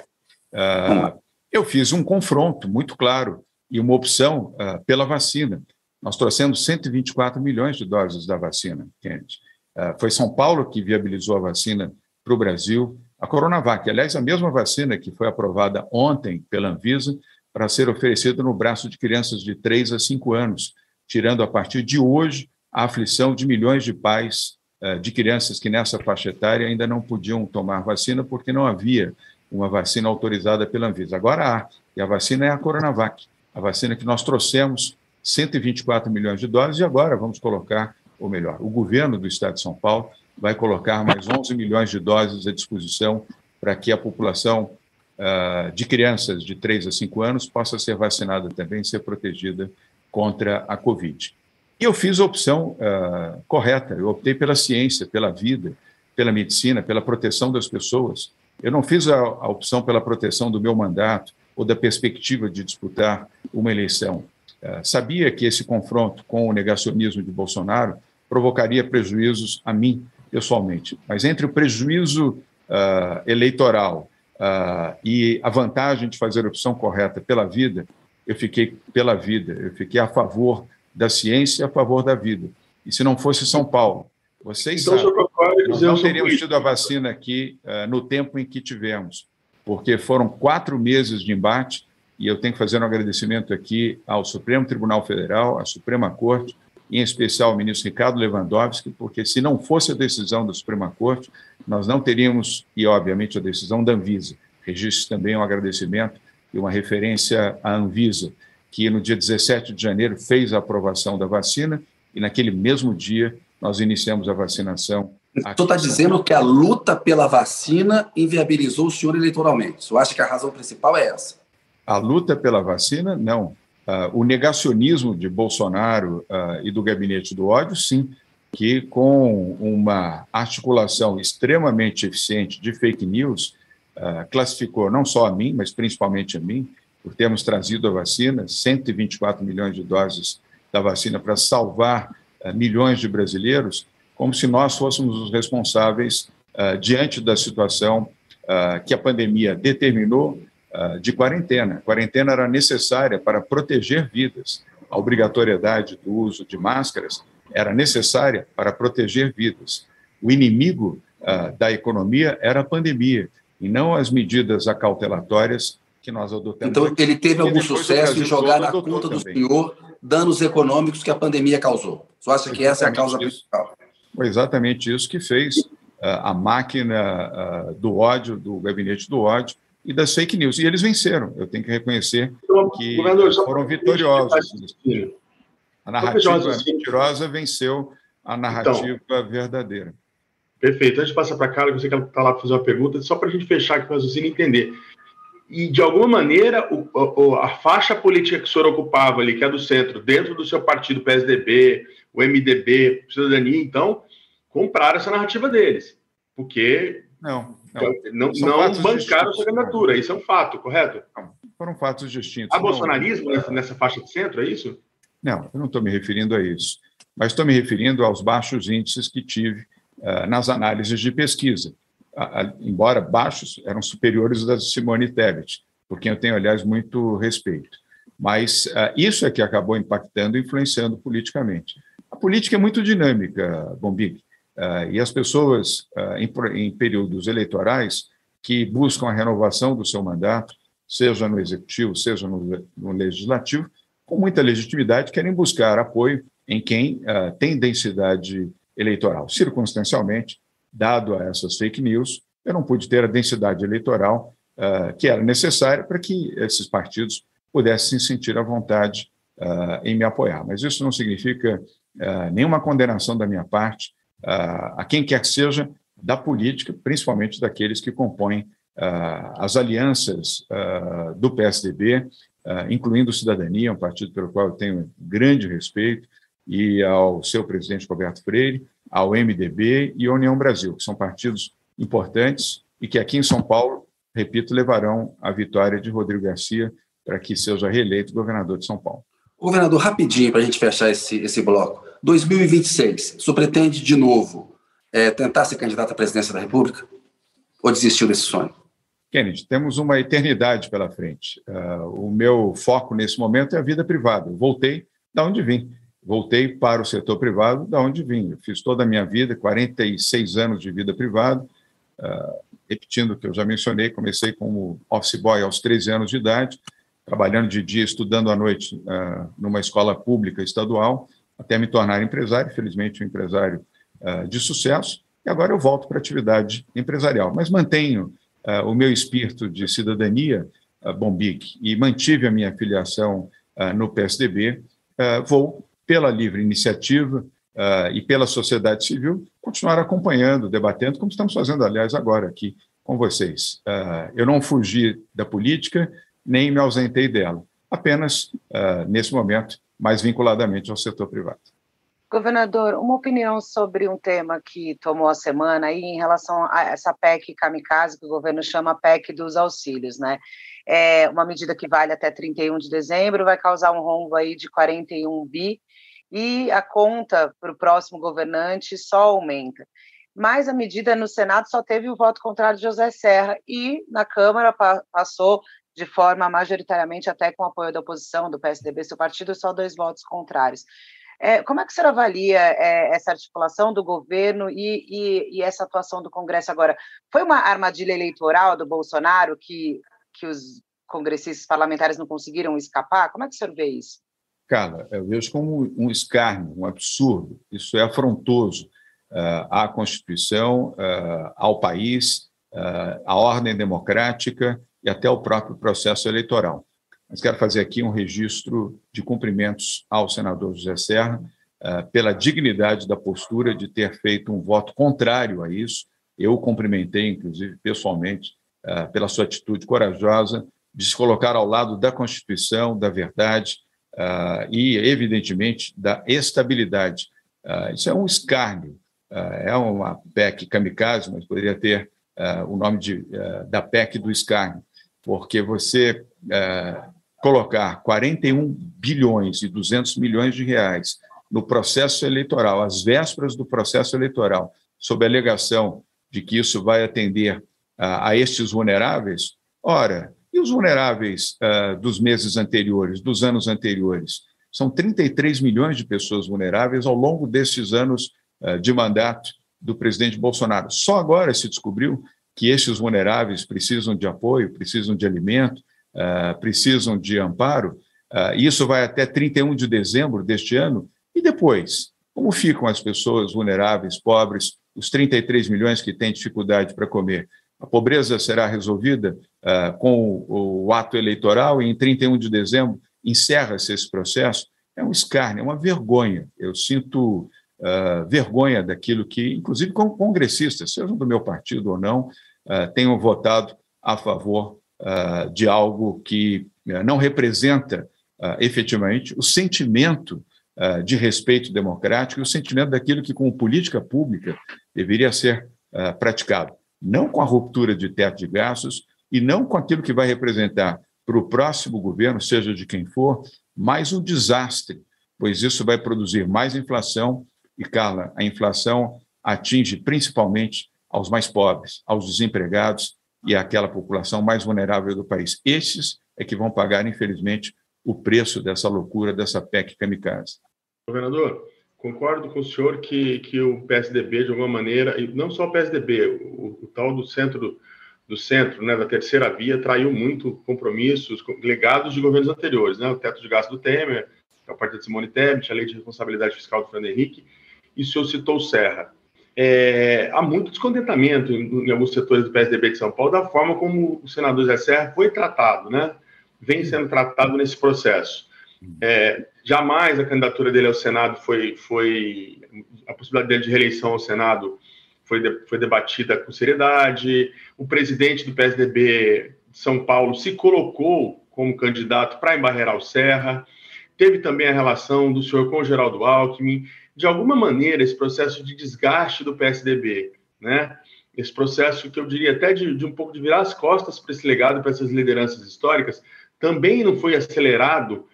Speaker 4: Vamos lá. Eu fiz um confronto muito claro e uma opção pela vacina. Nós trouxemos 124 milhões de doses da vacina, Kennedy. Ah, foi São Paulo que viabilizou a vacina para o Brasil. A Coronavac, aliás, a mesma vacina que foi aprovada ontem pela Anvisa para ser oferecida no braço de crianças de 3 a 5 anos, tirando a partir de hoje a aflição de milhões de pais ah, de crianças que nessa faixa etária ainda não podiam tomar vacina porque não havia uma vacina autorizada pela Anvisa. Agora há, e a vacina é a Coronavac, a vacina que nós trouxemos 124 milhões de dólares, e agora vamos colocar, ou melhor, o governo do Estado de São Paulo vai colocar mais 11 milhões de doses à disposição para que a população uh, de crianças de 3 a 5 anos possa ser vacinada também, ser protegida contra a Covid. E eu fiz a opção uh, correta, eu optei pela ciência, pela vida, pela medicina, pela proteção das pessoas. Eu não fiz a, a opção pela proteção do meu mandato ou da perspectiva de disputar uma eleição. Eh, sabia que esse confronto com o negacionismo de Bolsonaro provocaria prejuízos a mim pessoalmente. Mas entre o prejuízo uh, eleitoral uh, e a vantagem de fazer a opção correta pela vida, eu fiquei pela vida, eu fiquei a favor da ciência a favor da vida. E se não fosse São Paulo, vocês então, sabem, nós não teríamos tido a vacina aqui uh, no tempo em que tivemos, porque foram quatro meses de embate e eu tenho que fazer um agradecimento aqui ao Supremo Tribunal Federal, à Suprema Corte, em especial ao ministro Ricardo Lewandowski, porque se não fosse a decisão da Suprema Corte, nós não teríamos, e obviamente a decisão da Anvisa. Registro também um agradecimento e uma referência à Anvisa, que no dia 17 de janeiro fez a aprovação da vacina e naquele mesmo dia nós iniciamos a vacinação.
Speaker 2: Senhor está dizendo que a luta pela vacina inviabilizou o senhor eleitoralmente. Eu acho que a razão principal é essa.
Speaker 4: A luta pela vacina, não. Uh, o negacionismo de Bolsonaro uh, e do gabinete do ódio, sim, que com uma articulação extremamente eficiente de fake news, uh, classificou não só a mim, mas principalmente a mim, por termos trazido a vacina, 124 milhões de doses da vacina para salvar milhões de brasileiros, como se nós fôssemos os responsáveis diante da situação que a pandemia determinou de quarentena. Quarentena era necessária para proteger vidas. A obrigatoriedade do uso de máscaras era necessária para proteger vidas. O inimigo uh, da economia era a pandemia, e não as medidas acautelatórias que nós adotamos.
Speaker 2: Então, ele teve algum sucesso em jogar na conta do senhor danos econômicos que a pandemia causou. Você acha que essa é a causa isso. principal?
Speaker 4: Foi exatamente isso que fez uh, a máquina uh, do ódio, do gabinete do ódio, e das fake news. E eles venceram. Eu tenho que reconhecer então, que foram vitoriosos. A narrativa mentirosa venceu a narrativa então, verdadeira.
Speaker 6: Perfeito. Antes de passar para a Carla, eu sei que ela está lá para fazer uma pergunta, só para a gente fechar aqui o raciocínio e entender. E, de alguma maneira, o, o, a faixa política que o senhor ocupava ali, que é do centro, dentro do seu partido, PSDB, o MDB, Cidadania, então, compraram essa narrativa deles. Porque
Speaker 4: não,
Speaker 6: não, não, não bancaram sua candidatura. Isso é um fato, correto? Não,
Speaker 4: foram fatos distintos.
Speaker 6: Há bolsonarismo nessa, nessa faixa de centro, é isso?
Speaker 4: Não, eu não estou me referindo a isso. Mas estou me referindo aos baixos índices que tive uh, nas análises de pesquisa. Uh, embora baixos, eram superiores da Simone Tebet, por quem eu tenho, aliás, muito respeito. Mas uh, isso é que acabou impactando e influenciando politicamente. A política é muito dinâmica, Bombig. Uh, e as pessoas, uh, em, em, períodos eleitorais, que buscam a renovação do seu mandato, seja no executivo, seja no, no legislativo, com muita legitimidade, querem buscar apoio em quem tem densidade eleitoral. Circunstancialmente, dado a essas fake news, eu não pude ter a densidade eleitoral que era necessária para que esses partidos pudessem se sentir à vontade em me apoiar. Mas isso não significa nenhuma condenação da minha parte a quem quer que seja da política, principalmente daqueles que compõem as alianças do PSDB, incluindo Cidadania, um partido pelo qual eu tenho grande respeito, e ao seu presidente Roberto Freire, ao MDB e à União Brasil, que são partidos importantes e que aqui em São Paulo, repito, levarão a vitória de Rodrigo Garcia para que seja reeleito governador de São Paulo.
Speaker 2: Governador, rapidinho para a gente fechar esse, esse bloco. 2026, o senhor pretende de novo é, tentar ser candidato à presidência da República? Ou desistiu desse sonho?
Speaker 4: Kennedy, temos uma eternidade pela frente. Uh, o meu foco nesse momento é a vida privada. Eu voltei da onde vim. Voltei para o setor privado da onde vim. Eu fiz toda a minha vida, 46 anos de vida privada. Uh, repetindo o que eu já mencionei, comecei como office boy aos 13 anos de idade, trabalhando de dia, estudando à noite uh, numa escola pública estadual até me tornar empresário, felizmente um empresário uh, de sucesso, e agora eu volto para a atividade empresarial. Mas mantenho o meu espírito de cidadania, uh, e mantive a minha filiação no PSDB. vou, pela livre iniciativa e pela sociedade civil, continuar acompanhando, debatendo, como estamos fazendo, aliás, agora aqui com vocês. eu não fugi da política, nem me ausentei dela. Apenas, nesse momento, mais vinculadamente ao setor privado.
Speaker 5: Governador, uma opinião sobre um tema que tomou a semana aí em relação a essa PEC kamikaze, que o governo chama PEC dos auxílios, né? É uma medida que vale até 31 de dezembro, vai causar um rombo aí de 41 bi, e a conta para o próximo governante só aumenta. Mas a medida no Senado só teve o voto contrário de José Serra, e na Câmara passou de forma majoritariamente até com apoio da oposição, do PSDB, seu partido, só dois votos contrários. É, como é que o senhor avalia é, essa articulação do governo e, e, e, essa atuação do Congresso agora? Foi uma armadilha eleitoral do Bolsonaro que, que os congressistas parlamentares não conseguiram escapar? Como é que o senhor vê isso?
Speaker 4: Carla, eu vejo como um escárnio, um absurdo. Isso é afrontoso uh, à Constituição, uh, ao país, uh, à ordem democrática e até o próprio processo eleitoral. Mas quero fazer aqui um registro de cumprimentos ao senador José Serra pela dignidade da postura de ter feito um voto contrário a isso. Eu o cumprimentei, inclusive, pessoalmente, pela sua atitude corajosa de se colocar ao lado da Constituição, da verdade uh, e, evidentemente, da estabilidade. isso é um escárnio. é uma PEC kamikaze, mas poderia ter o nome de, da PEC do escárnio porque você colocar 41 bilhões e 200 milhões de reais no processo eleitoral, às vésperas do processo eleitoral, sob a alegação de que isso vai atender a, a estes vulneráveis, ora, e os vulneráveis uh, dos meses anteriores, dos anos anteriores? São 33 milhões de pessoas vulneráveis ao longo desses anos uh, de mandato do presidente Bolsonaro. Só agora se descobriu que estes vulneráveis precisam de apoio, precisam de alimento, uh, precisam de amparo. Isso vai até 31 de dezembro deste ano. E depois? Como ficam as pessoas vulneráveis, pobres, os 33 milhões que têm dificuldade para comer? A pobreza será resolvida uh, com o, o, ato eleitoral e em 31 de dezembro encerra-se esse processo, é um escárnio, é uma vergonha. Eu sinto uh, vergonha daquilo que, inclusive, como congressistas, sejam do meu partido ou não, uh, tenham votado a favor de algo que não representa efetivamente o sentimento de respeito democrático e o sentimento daquilo que, como política pública, deveria ser praticado. Não com a ruptura de teto de gastos e não com aquilo que vai representar para o próximo governo, seja de quem for, mais um desastre, pois isso vai produzir mais inflação e, Carla, a inflação atinge principalmente aos mais pobres, aos desempregados e àquela população mais vulnerável do país. Esses é que vão pagar, infelizmente, o preço dessa loucura, dessa PEC kamikaze.
Speaker 6: Governador, concordo com o senhor que, que o PSDB, de alguma maneira, e não só o PSDB, o, o tal do centro do centro, né, da terceira via, traiu muito compromissos, legados de governos anteriores, né, o teto de gasto do Temer, a partir de Simone Tebet, a lei de responsabilidade fiscal do Fernando Henrique, e o senhor citou o Serra. É, há muito descontentamento em, em, alguns setores do PSDB de São Paulo da forma como o senador Zé Serra foi tratado, né, vem sendo tratado nesse processo. É, jamais a candidatura dele ao Senado foi, foi a possibilidade dele de reeleição ao Senado foi, de, foi debatida com seriedade. O presidente do PSDB de São Paulo se colocou como candidato para embarrear o Serra. Teve também a relação do senhor com o Geraldo Alckmin. De alguma maneira, esse processo de desgaste do PSDB, né? esse processo que eu diria até de, de um pouco de virar as costas para esse legado, para essas lideranças históricas, também não foi acelerado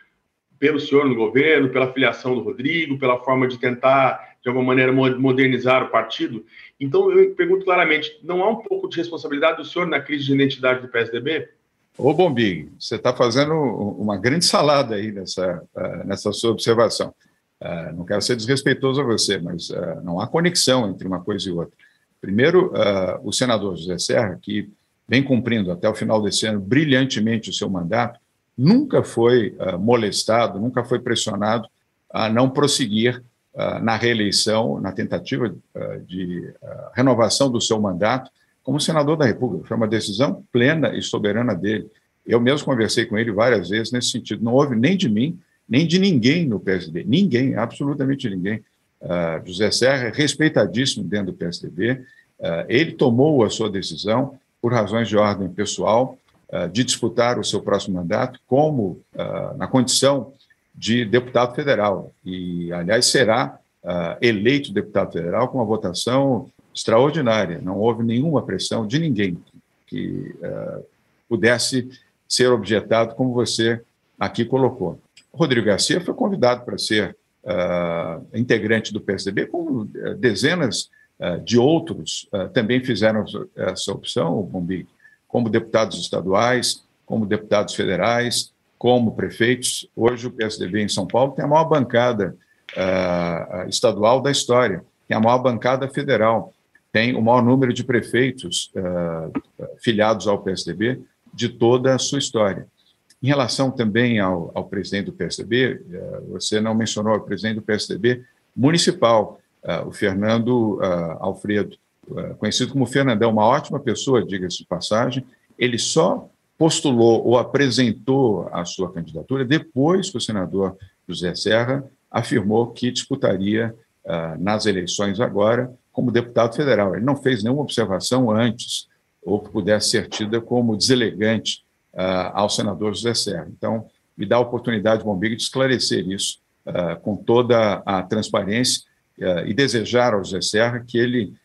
Speaker 6: pelo senhor no governo, pela filiação do Rodrigo, pela forma de tentar, de alguma maneira, modernizar o partido. Então, eu pergunto claramente: não há um pouco de responsabilidade do senhor na crise de identidade do PSDB?
Speaker 4: Ô, Bombig, você está fazendo uma grande salada aí nessa, uh, nessa sua observação. Uh, não quero ser desrespeitoso a você, mas uh, não há conexão entre uma coisa e outra. Primeiro, o senador José Serra, que vem cumprindo até o final desse ano brilhantemente o seu mandato, nunca foi molestado, nunca foi pressionado a não prosseguir ah, na reeleição, na tentativa ah, de renovação do seu mandato como senador da República. Foi uma decisão plena e soberana dele. Eu mesmo conversei com ele várias vezes nesse sentido. Não houve nem de mim, nem de ninguém no PSDB. Ninguém, absolutamente ninguém. Uh, José Serra é respeitadíssimo dentro do PSDB. Uh, ele tomou a sua decisão por razões de ordem pessoal uh, de disputar o seu próximo mandato como na condição de deputado federal. E, aliás, será uh, eleito deputado federal com uma votação extraordinária. Não houve nenhuma pressão de ninguém que uh, pudesse ser objetado, como você aqui colocou. Rodrigo Garcia foi convidado para ser uh, integrante do PSDB, como dezenas de outros também fizeram essa opção, o Bombi, como deputados estaduais, como deputados federais, como prefeitos. Hoje, o PSDB em São Paulo tem a maior bancada uh, estadual da história, tem a maior bancada federal, tem o maior número de prefeitos uh, filiados ao PSDB de toda a sua história. Em relação também ao, ao presidente do PSDB, uh, eh, você não mencionou o presidente do PSDB municipal, o Fernando Alfredo, conhecido como Fernandão, uma ótima pessoa, diga-se de passagem, ele só postulou ou apresentou a sua candidatura depois que o senador José Serra afirmou que disputaria uh, nas eleições agora como deputado federal. Ele não fez nenhuma observação antes ou que pudesse ser tida como deselegante uh, ao senador José Serra. Então, me dá a oportunidade, Bombiga, de esclarecer isso uh, com toda a transparência e desejar ao José Serra que ele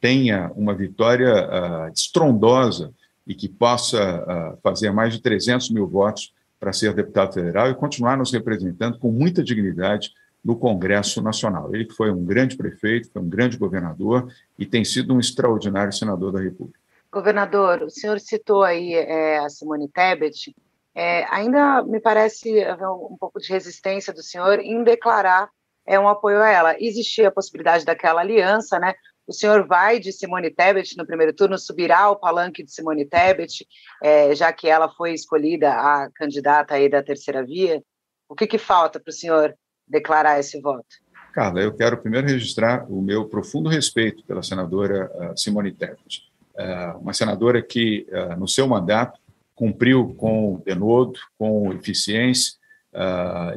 Speaker 4: tenha uma vitória estrondosa e que possa uh, fazer mais de 300 mil votos para ser deputado federal e continuar nos representando com muita dignidade no Congresso Nacional. Ele foi um grande prefeito, foi um grande governador e tem sido um extraordinário senador da República.
Speaker 5: Governador, o senhor citou aí é, a Simone Tebet. É, ainda me parece haver um pouco de resistência do senhor em declarar é, um apoio a ela. Existia a possibilidade daquela aliança, né? O senhor vai de Simone Tebet no primeiro turno, subirá ao palanque de Simone Tebet, é, já que ela foi escolhida a candidata aí da terceira via? O que, que falta para o senhor declarar esse voto?
Speaker 4: Carla, eu quero primeiro registrar o meu profundo respeito pela senadora uh, Simone Tebet. Uh, uma senadora que, uh, no seu mandato, cumpriu com denodo, com eficiência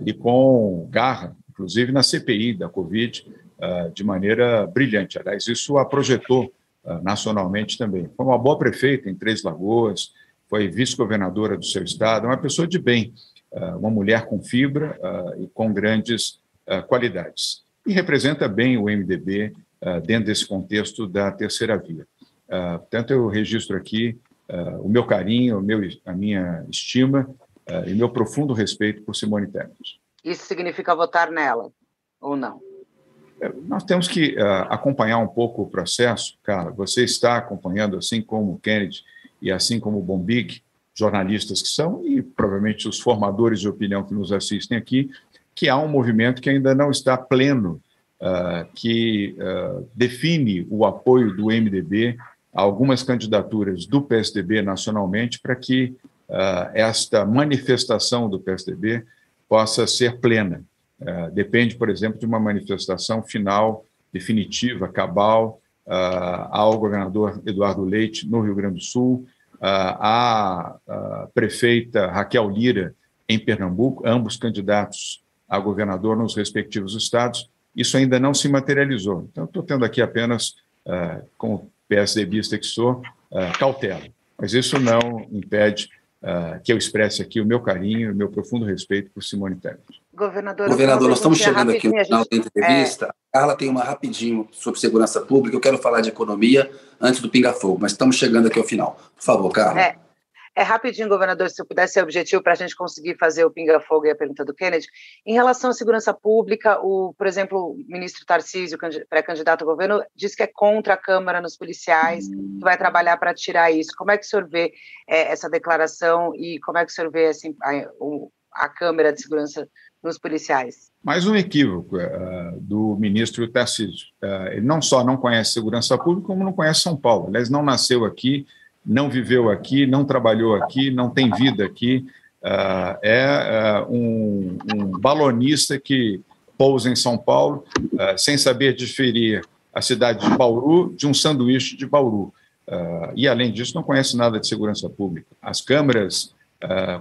Speaker 4: e com garra, inclusive na CPI da Covid, de maneira brilhante. Aliás, isso a projetou uh, nacionalmente também. Foi uma boa prefeita em Três Lagoas, foi vice-governadora do seu estado, uma pessoa de bem, uma mulher com fibra e com grandes qualidades. E representa bem o MDB dentro desse contexto da terceira via. Portanto, eu registro aqui o meu carinho, a minha estima e meu profundo respeito por Simone Tebet.
Speaker 5: Isso significa votar nela ou não?
Speaker 4: Nós temos que uh, acompanhar um pouco o processo, cara. Você está acompanhando, assim como o Kennedy e assim como o Bombig, jornalistas que são, e provavelmente os formadores de opinião que nos assistem aqui, que há um movimento que ainda não está pleno, uh, que uh, define o apoio do MDB algumas candidaturas do PSDB nacionalmente para que esta manifestação do PSDB possa ser plena. Uh, depende, por exemplo, de uma manifestação final, definitiva, cabal, uh, ao governador Eduardo Leite, no Rio Grande do Sul, à prefeita Raquel Lira, em Pernambuco, ambos candidatos a governador nos respectivos estados. Isso ainda não se materializou. Então, estou tendo aqui apenas, como PSDBista que sou, uh, cautela. Mas isso não impede uh, que eu expresse aqui o meu carinho o meu profundo respeito por Simone Tebet.
Speaker 2: Governador, Governador nós estamos chegando aqui no final da entrevista. É... Carla tem uma rapidinho sobre segurança pública. Eu quero falar de economia antes do Pinga Fogo, mas estamos chegando aqui ao final. Por favor, Carla.
Speaker 5: É. É rapidinho, governador, se eu pudesse ser objetivo para a gente conseguir fazer o pinga-fogo e a pergunta do Kennedy. Em relação à segurança pública, o, por exemplo, o ministro Tarcísio, pré-candidato ao governo, diz que é contra a Câmara nos policiais, que vai trabalhar para tirar isso. Como é que o senhor vê é, essa declaração e como é que o senhor vê assim, a, a Câmara de Segurança nos policiais?
Speaker 4: Mais um equívoco uh, do ministro Tarcísio. Uh, ele não só não conhece segurança pública, como não conhece São Paulo. Aliás, não nasceu aqui não viveu aqui, não trabalhou aqui, não tem vida aqui. Uh, é um, um, balonista que pousa em São Paulo sem saber diferir a cidade de Bauru de um sanduíche de Bauru. e, além disso, não conhece nada de segurança pública. As câmeras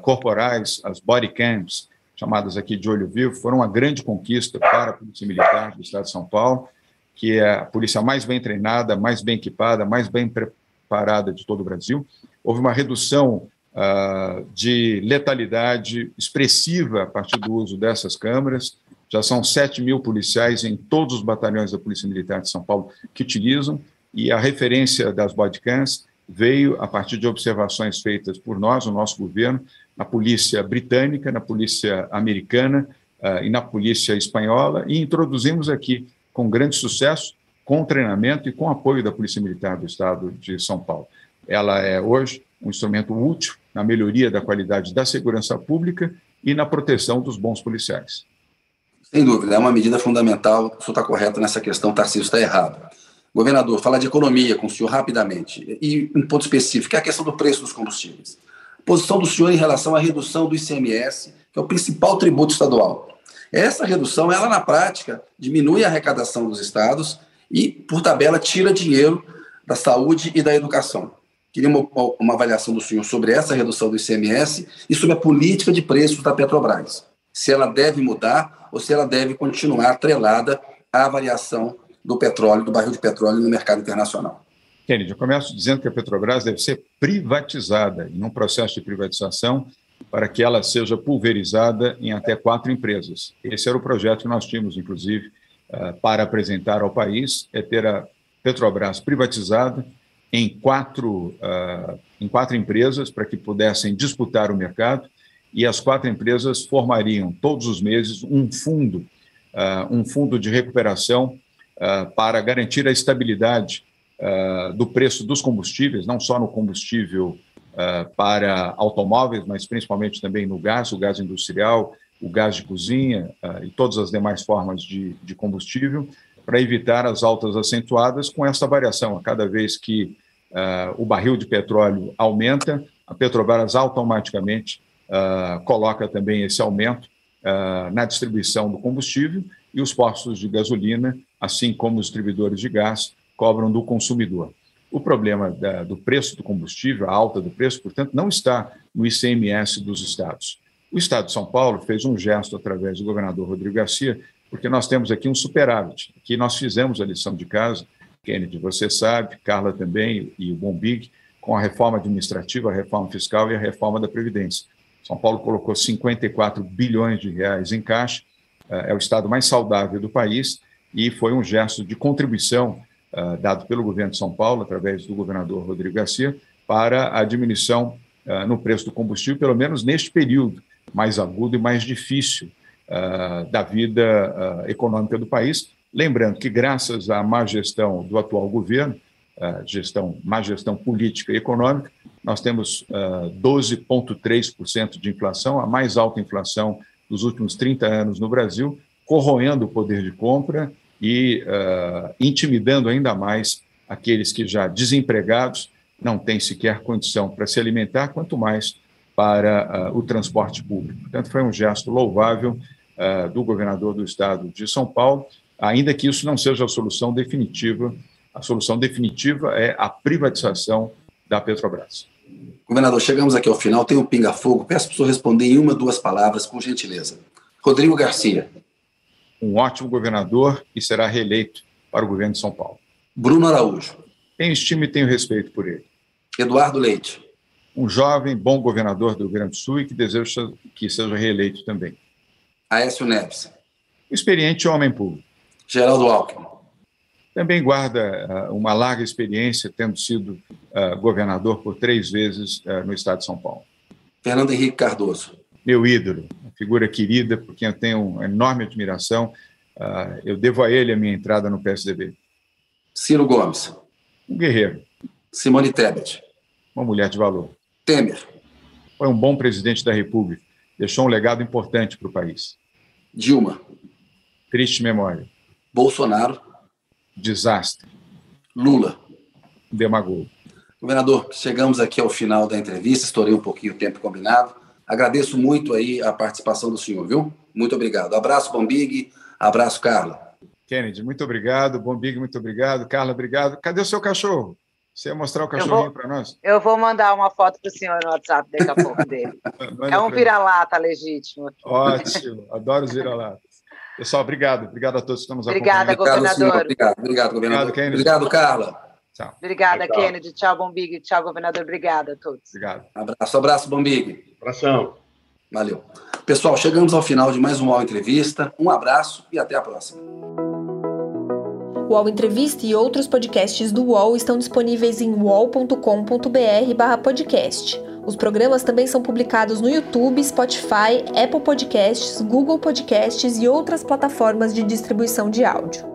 Speaker 4: corporais, as body cams, chamadas aqui de olho vivo, foram uma grande conquista para a Polícia Militar do Estado de São Paulo, que é a polícia mais bem treinada, mais bem equipada, mais bem preparada parada de todo o Brasil. Houve uma redução uh, de letalidade expressiva a partir do uso dessas câmeras. Já são 7 mil policiais em todos os batalhões da Polícia Militar de São Paulo que utilizam, e a referência das bodycams veio a partir de observações feitas por nós, o nosso governo, na polícia britânica, na polícia americana uh, e na polícia espanhola, e introduzimos aqui com grande sucesso com treinamento e com apoio da Polícia Militar do Estado de São Paulo. Ela é hoje um instrumento útil na melhoria da qualidade da segurança pública e na proteção dos bons policiais.
Speaker 2: Sem dúvida, é uma medida fundamental. O senhor está correto nessa questão, o Tarcísio está errado. Governador, falar de economia com o senhor rapidamente. E um ponto específico, é a questão do preço dos combustíveis. Posição do senhor em relação à redução do ICMS, que é o principal tributo estadual. Essa redução, ela na prática, diminui a arrecadação dos estados e, por tabela, tira dinheiro da saúde e da educação. Queria uma, uma, avaliação do senhor sobre essa redução do ICMS e sobre a política de preços da Petrobras. Se ela deve mudar ou se ela deve continuar atrelada à variação do petróleo, do barril de petróleo no mercado internacional.
Speaker 4: Kennedy, eu começo dizendo que a Petrobras deve ser privatizada em um processo de privatização para que ela seja pulverizada em até quatro empresas. Esse era o projeto que nós tínhamos, inclusive, eh, para apresentar ao país é ter a Petrobras privatizada em quatro, uh, em quatro empresas para que pudessem disputar o mercado e as quatro empresas formariam todos os meses um fundo, uh, um fundo de recuperação para garantir a estabilidade do preço dos combustíveis, não só no combustível para automóveis, mas principalmente também no gás, o gás industrial, o gás de cozinha uh, e todas as demais formas de, de combustível, para evitar as altas acentuadas com essa variação. A cada vez que uh, o barril de petróleo aumenta, a Petrobras automaticamente uh, coloca também esse aumento na distribuição do combustível e os postos de gasolina, assim como os distribuidores de gás, cobram do consumidor. O problema da, do preço do combustível, a alta do preço, portanto, não está no ICMS dos estados. O estado de São Paulo fez um gesto através do governador Rodrigo Garcia, porque nós temos aqui um superávit, que nós fizemos a lição de casa, Kennedy, você sabe, Carla também e o Bombig, com a reforma administrativa, a reforma fiscal e a reforma da Previdência. São Paulo colocou 54 bilhões de reais em caixa, eh, é o estado mais saudável do país e foi um gesto de contribuição uh, dado pelo governo de São Paulo, através do governador Rodrigo Garcia, para a diminuição uh, no preço do combustível, pelo menos neste período mais agudo e mais difícil uh, da vida econômica do país. Lembrando que, graças à má gestão do atual governo, gestão, má gestão política e econômica, nós temos 12,3% de inflação, a mais alta inflação dos últimos 30 anos no Brasil, corroendo o poder de compra e uh, intimidando ainda mais aqueles que já desempregados não têm sequer condição para se alimentar, quanto mais para uh, o transporte público. Portanto, foi um gesto louvável uh, do governador do estado de São Paulo, ainda que isso não seja a solução definitiva. A solução definitiva é a privatização da Petrobras.
Speaker 2: Governador, chegamos aqui ao final, tem um pinga-fogo. Peço para o senhor responder em uma, duas palavras, por gentileza. Rodrigo Garcia
Speaker 4: um ótimo governador e será reeleito para o governo de São Paulo.
Speaker 2: Bruno Araújo.
Speaker 4: Tenho estima e tenho respeito por ele.
Speaker 2: Eduardo Leite.
Speaker 4: Um jovem, bom governador do Rio Grande do Sul e que deseja que seja reeleito também.
Speaker 2: Aécio Neves.
Speaker 4: Um experiente homem público.
Speaker 2: Geraldo Alckmin.
Speaker 4: Também guarda uh, uma larga experiência, tendo sido uh, governador por três vezes uh, no estado de São Paulo.
Speaker 2: Fernando Henrique Cardoso
Speaker 4: meu ídolo, figura querida, por quem eu tenho uma enorme admiração. Uh, eu devo a ele a minha entrada no PSDB.
Speaker 2: Ciro Gomes.
Speaker 4: Um guerreiro.
Speaker 2: Simone Tebet.
Speaker 4: Uma mulher de valor.
Speaker 2: Temer.
Speaker 4: Foi um bom presidente da República. Deixou um legado importante para o país.
Speaker 2: Dilma.
Speaker 4: Triste memória.
Speaker 2: Bolsonaro.
Speaker 4: Desastre.
Speaker 2: Lula.
Speaker 4: Demagogo.
Speaker 2: Governador, chegamos aqui ao final da entrevista, estourei um pouquinho o tempo combinado. Agradeço muito aí a participação do senhor, viu? Muito obrigado. Abraço, Bombig. Abraço, Carla.
Speaker 4: Kennedy, muito obrigado. Bombig, muito obrigado. Carla, obrigado. Cadê o seu cachorro? Você ia mostrar o cachorrinho para nós?
Speaker 5: Eu vou mandar uma foto para o senhor no WhatsApp daqui a pouco dele. é um vira-lata legítimo.
Speaker 4: Ótimo, adoro os vira-latas. Pessoal, obrigado. Obrigado a todos que estão nos
Speaker 5: Obrigada,
Speaker 2: acompanhando.
Speaker 5: governador.
Speaker 2: Obrigado, obrigado, governador. Obrigado, obrigado Carla.
Speaker 5: Tchau. Obrigada, tchau. Kennedy. Tchau, Bombig. Tchau, governador. Obrigada a todos.
Speaker 4: Obrigado.
Speaker 2: Abraço, abraço, Bombig.
Speaker 6: Abração.
Speaker 2: Valeu. Pessoal, chegamos ao final de mais uma UOL Entrevista. Um abraço e até a próxima.
Speaker 1: O UOL Entrevista e outros podcasts do UOL estão disponíveis em uol.com.br/podcast. Os programas também são publicados no YouTube, Spotify, Apple Podcasts, Google Podcasts e outras plataformas de distribuição de áudio.